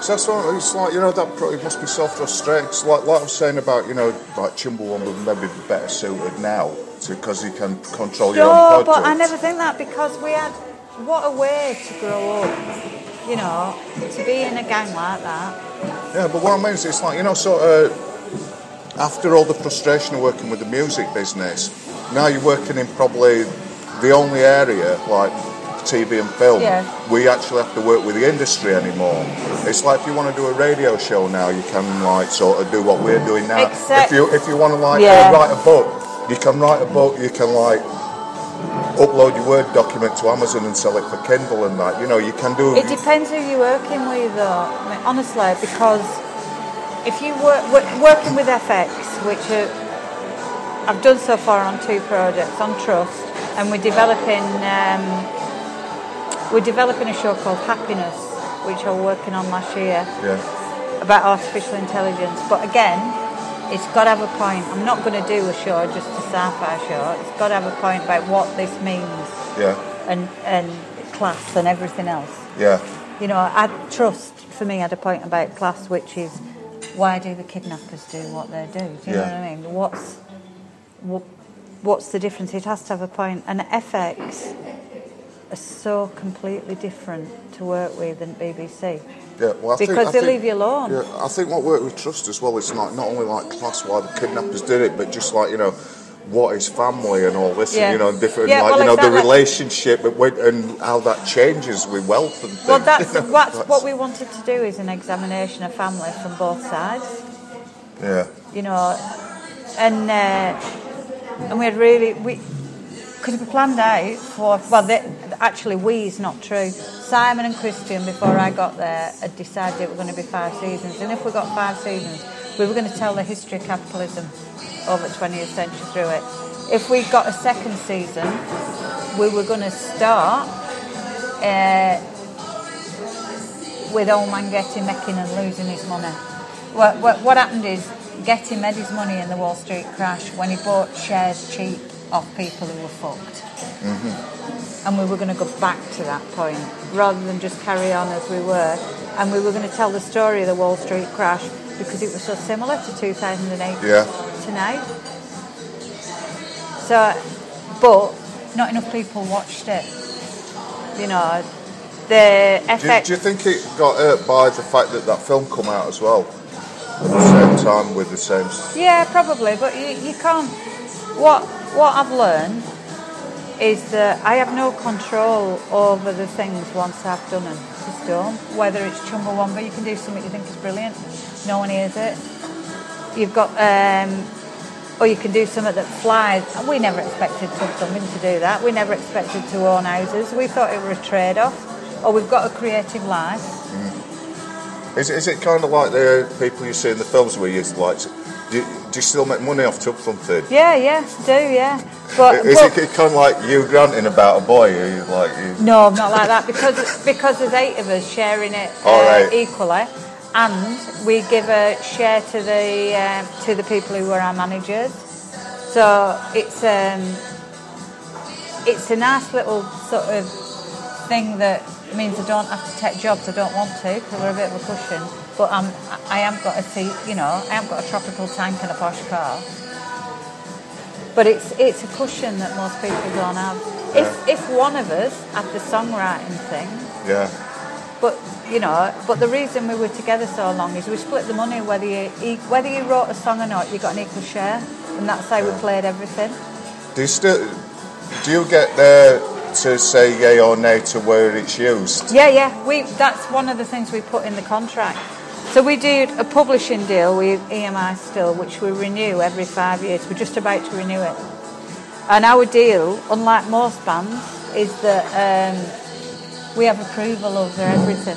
So that's what it's like, you know, that pro- it must be so frustrating. like, like I was saying about, you know, like Chumbawamba maybe be better suited now because you can control your No, own but I never think that because we had what a way to grow up. You know, to be in a gang like that. Yeah, but what I mean is, it's like, you know, sort of after all the frustration of working with the music business, now you're working in probably the only area, like TV and film. Yeah. We actually have to work with the industry anymore. It's like if you want to do a radio show now, you can like sort of do what we're doing now. Except- if you if you want to like Yeah. uh, write a book, you can write a book. You can like upload your Word document to Amazon and sell it for Kindle and that. You know, you can do. It depends who you're working with, though. I mean, honestly, because if you work wo- working with FX, which are, I've done so far on two projects on Trust, and we're developing um, we're developing a show called Happiness, which I'm working on last year yeah. about artificial intelligence. But again, it's got to have a point. I'm not going to do a show just a sci-fi show. It's got to have a point about what this means Yeah. and and class and everything else. Yeah. You know, I trust for me had a point about class, which is why do the kidnappers do what they do? Do you know what I mean? What's what, what's the difference? It has to have a point. And FX are so completely different to work with than BBC. Yeah, well, I think- Because I they think- leave you alone. Yeah, I think what worked with trust as well is not not only like class why the kidnappers did it, but just like you know what is family and all this, Yeah. and, you know, different Yeah, like well, you know the relationship and and how that changes with wealth and things. Well, that's, you know, that's- what we wanted to do is an examination of family from both sides. Yeah, you know, and uh, and we had really we because we planned out for well, they, actually we is not true. Simon and Christian before I got there had decided it were going to be five seasons, and if we got five seasons, we were going to tell the history of capitalism over the 20th century through it. If we got a second season, we were going to start. Uh, with old man Getty making and losing his money. What, what, what happened is Getty made his money in the Wall Street crash when he bought shares cheap off people who were fucked. Mm-hmm. And we were going to go back to that point rather than just carry on as we were. And we were going to tell the story of the Wall Street crash because it was so similar to 2008 Yeah. to now. So, but not enough people watched it. You know, the do, you- do you think it got hurt by the fact that that film come out as well at the same time with the same? Yeah, probably, but you, you can't. What what I've learned is that I have no control over the things once I've done them. Just don't. Whether it's Chumbawamba, you can do something you think is brilliant, no one hears it. You've got, um, or you can do something that flies. We never expected Thumping to do that. We never expected to own houses. We thought it were a trade-off. Or we've got a creative life. Is, it- is it kind of like the people you see in the films where you like? Do do you still make money off tub thumping? Yeah, yeah, do yeah. But, Is but- it kind of like you granting about a boy? Who you like you? No, not like that because because there's eight of us sharing it uh, right. equally, and we give a share to the um, to the people who are our managers. So it's um, it's a nice little sort of thing that means I don't have to take jobs I don't want to because we're a bit of a cushion. But um, I'm, I have got a seat, you know, I have got a tropical tank and a posh car. But it's it's a cushion that most people don't have. If if one of us had the songwriting thing, Yeah, but you know, but the reason we were together so long is we split the money whether you whether you wrote a song or not, you got an equal share, and that's how we played everything. Do you still? Do you get there to say yay or nay to where it's used? Yeah, yeah. We that's one of the things we put in the contract. So we do a publishing deal with EMI still, which we renew every five years. We're just about to renew it. And our deal, unlike most bands, is that um, we have approval over everything.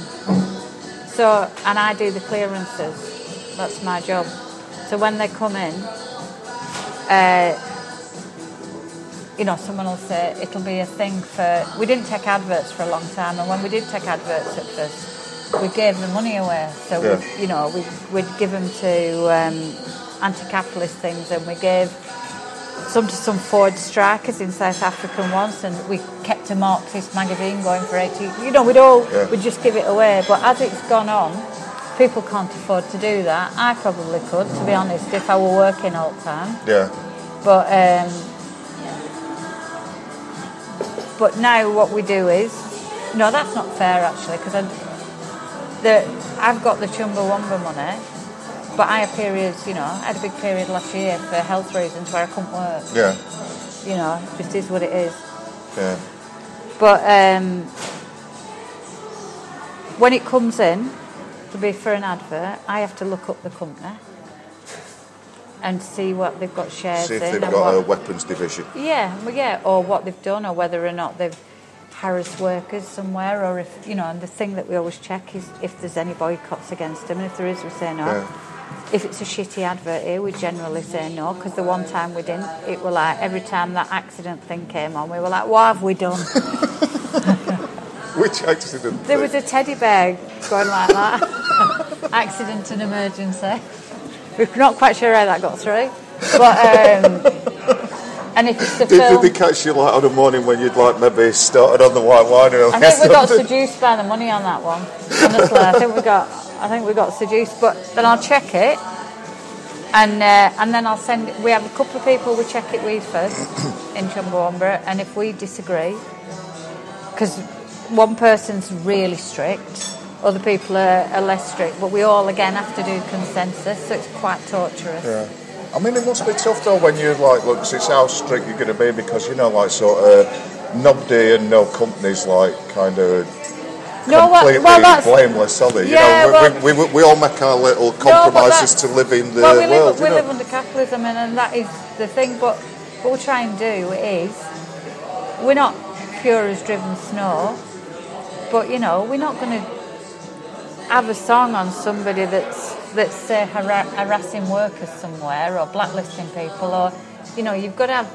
So, and I do the clearances. That's my job. So when they come in, uh, you know, someone will say it'll be a thing for. We didn't take adverts for a long time, and when we did take adverts at first, we gave the money away. So, Yeah. we, you know, we, we'd give them to um, anti-capitalist things, and we gave some to some Ford strikers in South Africa once, and we kept a Marxist magazine going for 80. You know, we'd all Yeah. we'd just give it away. But as it's gone on, people can't afford to do that. I probably could, to be honest, if I were working all the time. Yeah, But um, but now what we do is no, that's not fair actually because the I've got the Chumbawamba money, but I have periods. You know, I had a big period last year for health reasons where I couldn't work. yeah, You know, it just is what it is. yeah. But um, when it comes in to be for an advert, I have to look up the company and see what they've got shares See if in. they've got what, a weapons division. yeah, well, yeah, or what they've done, or whether or not they've harassed workers somewhere, or if you know. And the thing that we always check is if there's any boycotts against them, and if there is, we say no. Yeah. If it's a shitty advert here, we generally say no because the one time we didn't, it was like every time that accident thing came on, we were like, "What have we done?" Which accident? there was a teddy bear going like that. accident and emergency. We're not quite sure how that got through, but um, and if it's the Did, film. did they catch you like on a morning when you'd like maybe started on the white wine or I think we got seduced by the money on that one. Honestly, I think we got, I think we got seduced. But then I'll check it, and uh, and then I'll send. We have a couple of people we check it with first in Chumbawamba, and if we disagree, because one person's really strict, other people are, are less strict, but we all again have to do consensus, so it's quite torturous. Yeah. I mean, it must be tough though when you're like, look, it's how strict you're going to be because you know, like, sort of, nobody and no companies like kind of No, well, completely well, that's blameless, are they? You Yeah, know, well- we, we, we, we all make our little compromises that- to live in the well, we world. live, we know? live under capitalism, and, and that is the thing. But what we try and do is, we're not pure as driven snow, but you know, we're not going to have a song on somebody that's that's say hara- harassing workers somewhere or blacklisting people, or you know, you've got to have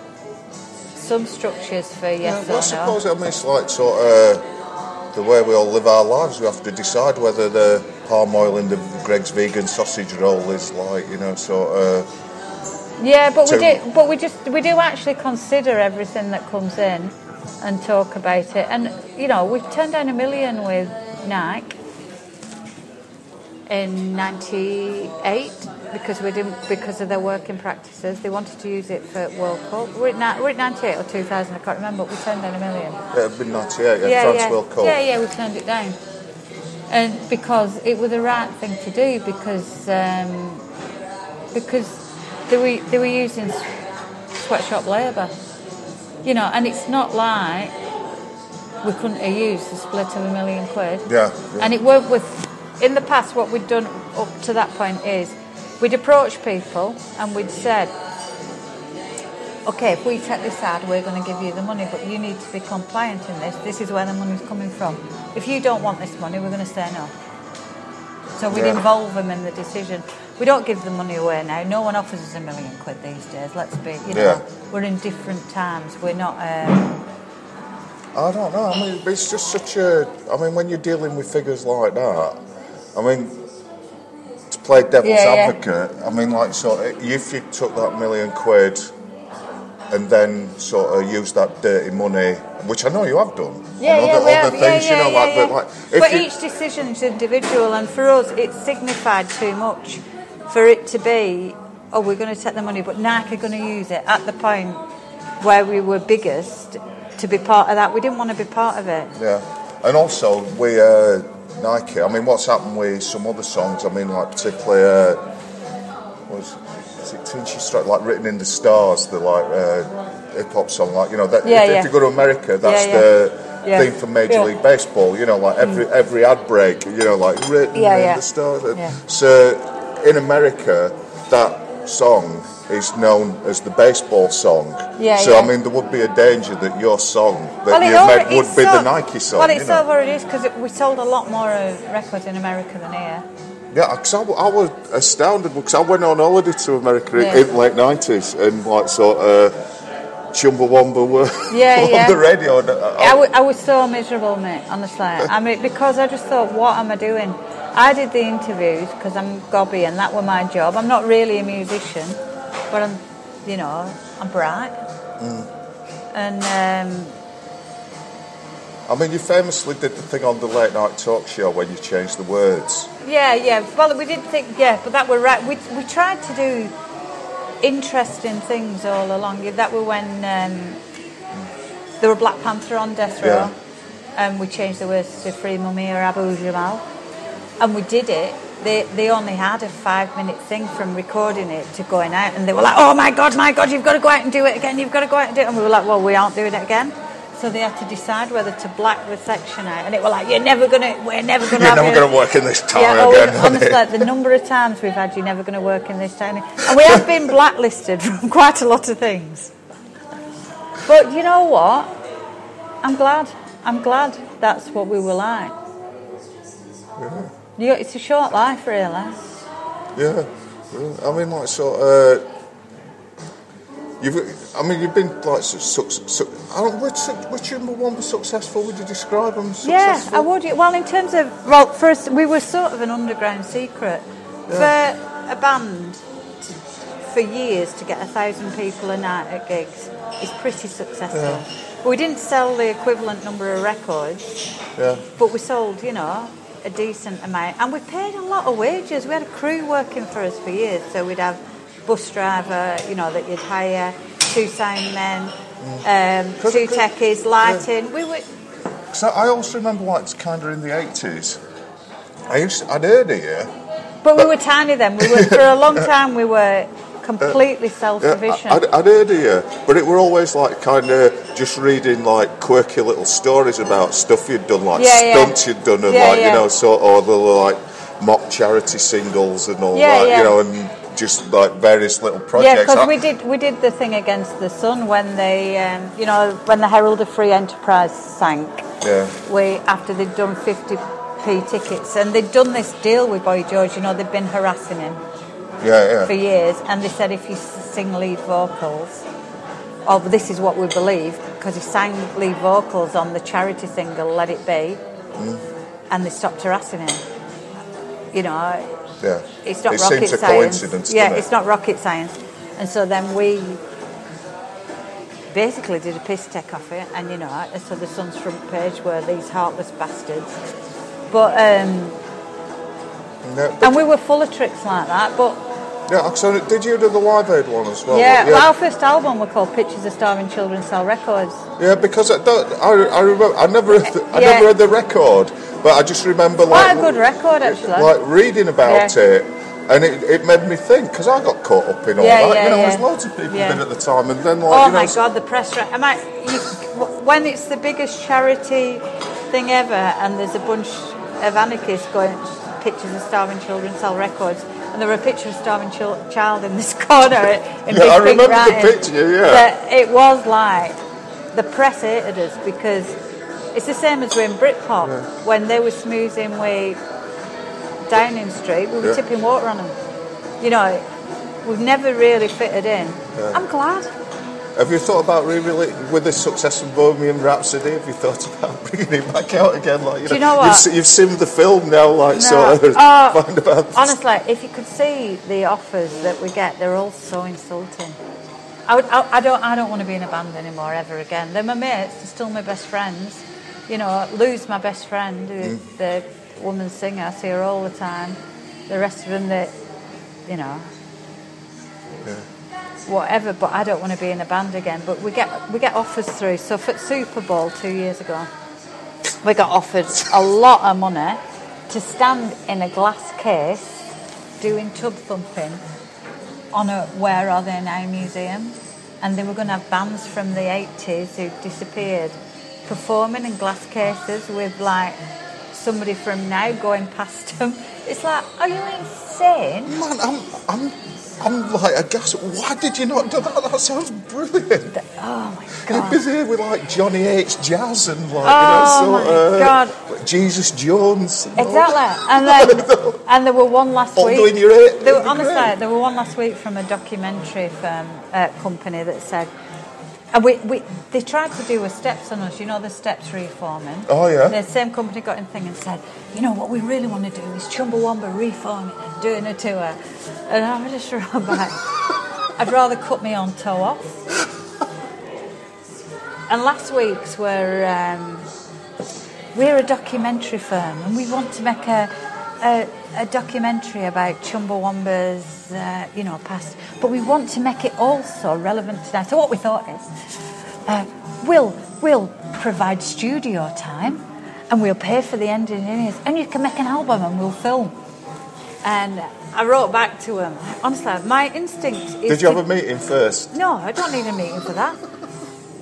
some structures for yes Yeah, well, I or no. suppose I mean, it's like sort of the way we all live our lives. We have to decide whether the palm oil in the Greggs vegan sausage roll is like, you know, sort of. Yeah, but we do. But we just we do actually consider everything that comes in and talk about it. And you know, we've turned down a million with Nike in '98 because we didn't because of their working practices. They wanted to use it for World Cup. We're ni- we're at '98 or 2000. I can't remember. But we turned down a million. Yeah, it'd been 98, yeah, France yeah. World Cup. Yeah, yeah, we turned it down. And because it was the right thing to do because um, because they were they were using sweatshop labour, you know, and it's not like we couldn't have used the split of a million quid. Yeah, yeah. And it worked with in the past. What we'd done up to that point is we'd approach people and we'd said, okay, if we take this ad, we're going to give you the money, but you need to be compliant in this. This is where the money's coming from. If you don't want this money, we're going to say no. So we'd Yeah. involve them in the decision. We don't give the money away now. No one offers us a million quid these days. Let's be, you know, Yeah. we're in different times. We're not. Um, I don't know. I mean, it's just such a. I mean, when you're dealing with figures like that, I mean, to play devil's Yeah, yeah. advocate, I mean, like, sort of, if you took that million quid and then sort of used that dirty money, which I know you have done, Yeah, and yeah, other, other have. Yeah, things, yeah, you know, yeah, like, yeah. but like, But you, each decision is individual, and for us, it signified too much for it to be, oh, we're going to take the money, but Nike are going to use it at the point where we were biggest to be part of that. We didn't want to be part of it. Yeah, and also we uh, Nike. I mean, what's happened with some other songs? I mean, like particularly uh, was is it Teen Struck like written in the stars, the like uh, hip hop song. Like you know, that, Yeah, if, yeah. if you go to America, that's Yeah, the theme for Major. Mm. League Baseball. You know, like every every ad break. You know, like written in the stars. So in America, that song is known as the baseball song. Yeah, so yeah. I mean, there would be a danger that your song that it you made would it's be the Nike song. Well, you it's know? over it is because we sold a lot more uh, records in America than here. Yeah, because I, I was astounded because I went on holiday to America in- Yeah. in the late nineties and like sort of Chumbawamba were Yeah, on yeah. the radio. I, w- I was so miserable, mate, honestly. I mean, because I just thought, what am I doing? I did the interviews because I'm gobby and that were my job. I'm not really a musician, but I'm, you know, I'm bright. And um, I mean, you famously did the thing on the late night talk show when you changed the words. yeah, yeah. Well, we did think, yeah, but that were right. We we tried to do interesting things all along. That were when um, there were Black Panther on death row, Yeah. and we changed the words to Free Mumia Abu Jamal, and we did it. They they only had a five minute thing from recording it to going out, and they were like, "Oh my god, my god, you've got to go out and do it again. You've got to go out and do it." And we were like, "Well, we aren't doing it again." So they had to decide whether to black the section out, and it was like, "You're never gonna, we're never gonna." You're never you." going to work in this town Yeah, oh, again. we- honestly, like, the number of times we've had, "You're never going to work in this town," and we have been blacklisted from quite a lot of things. But you know what? I'm glad. I'm glad that's what we were like. You, it's a short life, really. Yeah, yeah. I mean, like sort of. You've, I mean, you've been like, su- su- su- I don't, which, which number one was successful? Would you describe them Yeah, successful? I would. Well, in terms of well, first we were sort of an underground secret for a band to, for years to get a thousand people a night at gigs is pretty successful. We didn't sell the equivalent number of records, Yeah, but we sold, you know, a decent amount, and we paid a lot of wages. We had a crew working for us for years, so we'd have bus driver, you know, that you'd hire, two sound men, um, two techies, lighting. We were. So I also remember, like, kind of in the eighties. I used, to, I'd heard it, you. But we were tiny then. We were for a long time. We were completely Yeah, self-sufficient. I, I'd, I'd heard of you, but it were always like kind of just reading like quirky little stories about stuff you'd done, like Yeah, yeah. stunts you'd done, and Yeah, like yeah. you know, sort or the like mock charity singles and all Yeah, that, yeah. you know, and just like various little yeah, projects. because we did we did the thing against the sun when they, um, you know, when the Herald of Free Enterprise sank. yeah, We after they'd done 50p tickets and they'd done this deal with Boy George. You know, they'd been harassing him yeah, yeah. for years, and they said if you sing lead vocals, but this is what we believe because he sang lead vocals on the charity single "Let It Be," Mm. and they stopped harassing him. You know, yeah. it's not it rocket seems a science. coincidence, yeah, it? it's not rocket science. And so then we basically did a piss take off it, and you know, so the Sun's front page were these heartless bastards. But um, Yeah, but, and we were full of tricks like that. But yeah, so did you do the Live Aid one as well? yeah, yeah. well, our first album were called Pictures of Starving Children Sell Records. Yeah, because I, don't, I, I remember I never heard the, I Yeah. never heard the record, but I just remember Quite like a good record, actually. like reading about Yeah. it, and it, it made me think because I got caught up in all Yeah, that. yeah, you know, yeah. there's loads of people Yeah. at the time, and then like Oh you know, my God, the press. Ra- am I, you, when it's the biggest charity thing ever, and there's a bunch of anarchists going, pictures of starving children sell records, and there were a picture of starving chil- child in this corner in Yeah, big I remember the picture, yeah. That it was like the press hated us because it's the same as we're in Britpop when they were smoozing with Downing Street, we were Yeah. tipping water on them. You know, we've never really fitted in. I'm glad. Have you thought about re-releasing with the success of Bohemian Rhapsody? Have you thought about bringing it back out again? Like you Do you know, know You've, you've seen the film now, like No. sort of Oh, find about. Honestly, if you could see the offers that we get, they're all so insulting. I, would, I, I don't. I don't want to be in a band anymore ever again. They're my mates. They're still my best friends. You know, Lou's my best friend, who, Mm. the woman singer. I see her all the time. The rest of them, that you know, whatever. But I don't want to be in a band again. But we get we get offers through. So for Super Bowl two years ago, we got offered a lot of money to stand in a glass case doing tub thumping on a Where Are They Now museum. And they were going to have bands from the 80s who disappeared performing in glass cases with like somebody from now going past them. It's like, are you insane? Man, I'm, I'm, I'm like aghast. Why did you not do that? That sounds brilliant. Oh my god. You'd be there with like Johnny Hates Jazz and like Oh, you know, my sort of God. Jesus Jones. and Exactly. And then, and there were one last All week. doing your hit. There were, honestly, great. there were one last week from a documentary firm, uh, company that said, and we, we, they tried to do a steps on us, you know, the steps reforming. Oh, yeah. The same company got in thing and said, you know, what we really want to do is Chumbawamba reforming and doing a tour. And I just wrote back, I'd rather cut me own toe off. And last week's were, um, we're a documentary firm and we want to make a, a, a documentary about Chumbawamba's, uh, you know, past, but we want to make it also relevant to now. So what we thought is, uh, we'll, we'll provide studio time and we'll pay for the engineers and you can make an album and we'll film. And I wrote back to him, honestly, my instinct is Did you to- have a meeting first? no, I don't need a meeting for that.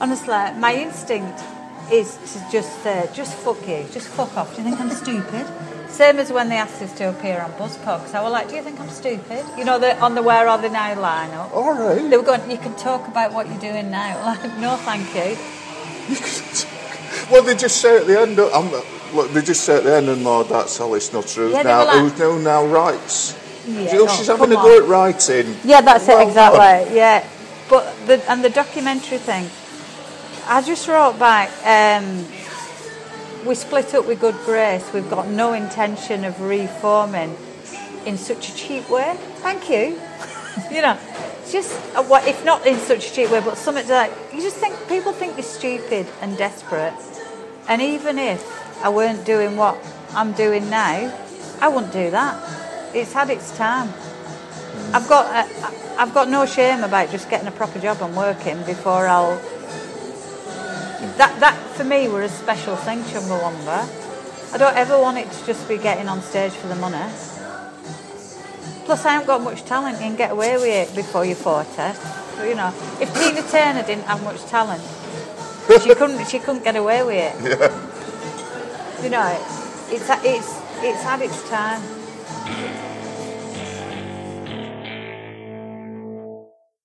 Honestly, my instinct is to just say, just fuck you, just fuck off. Do you think I'm stupid? Same as when they asked us to appear on Buzzcocks. I was like, do you think I'm stupid? You know, the, on the Where Are They Now lineup. All right. They were going, you can talk about what you're doing now. Like, no, thank you. Well, they just say at the end. I'm, look, they just say at the end, and Lord, that's Alice not true. Yeah, now, like- who who now writes? Yeah, Oh, oh, she's having a go at writing. Yeah, that's Well it exactly. Yeah, but the and the documentary thing, I just wrote back. Um, we split up with good grace. We've got no intention of reforming in such a cheap way. Thank you. you know, just uh, what if not in such a cheap way, but something like you just think people think you're stupid and desperate. And even if I weren't doing what I'm doing now, I wouldn't do that. It's had its time. I've got uh, I've got no shame about just getting a proper job and working before I'll. That that for me were a special thing, Chumbawamba. I don't ever want it to just be getting on stage for the money. Plus, I haven't got much talent. You can get away with it before you're 40. So, you know, if Tina Turner didn't have much talent, she couldn't she couldn't get away with it. You know, it's it's it's had its time.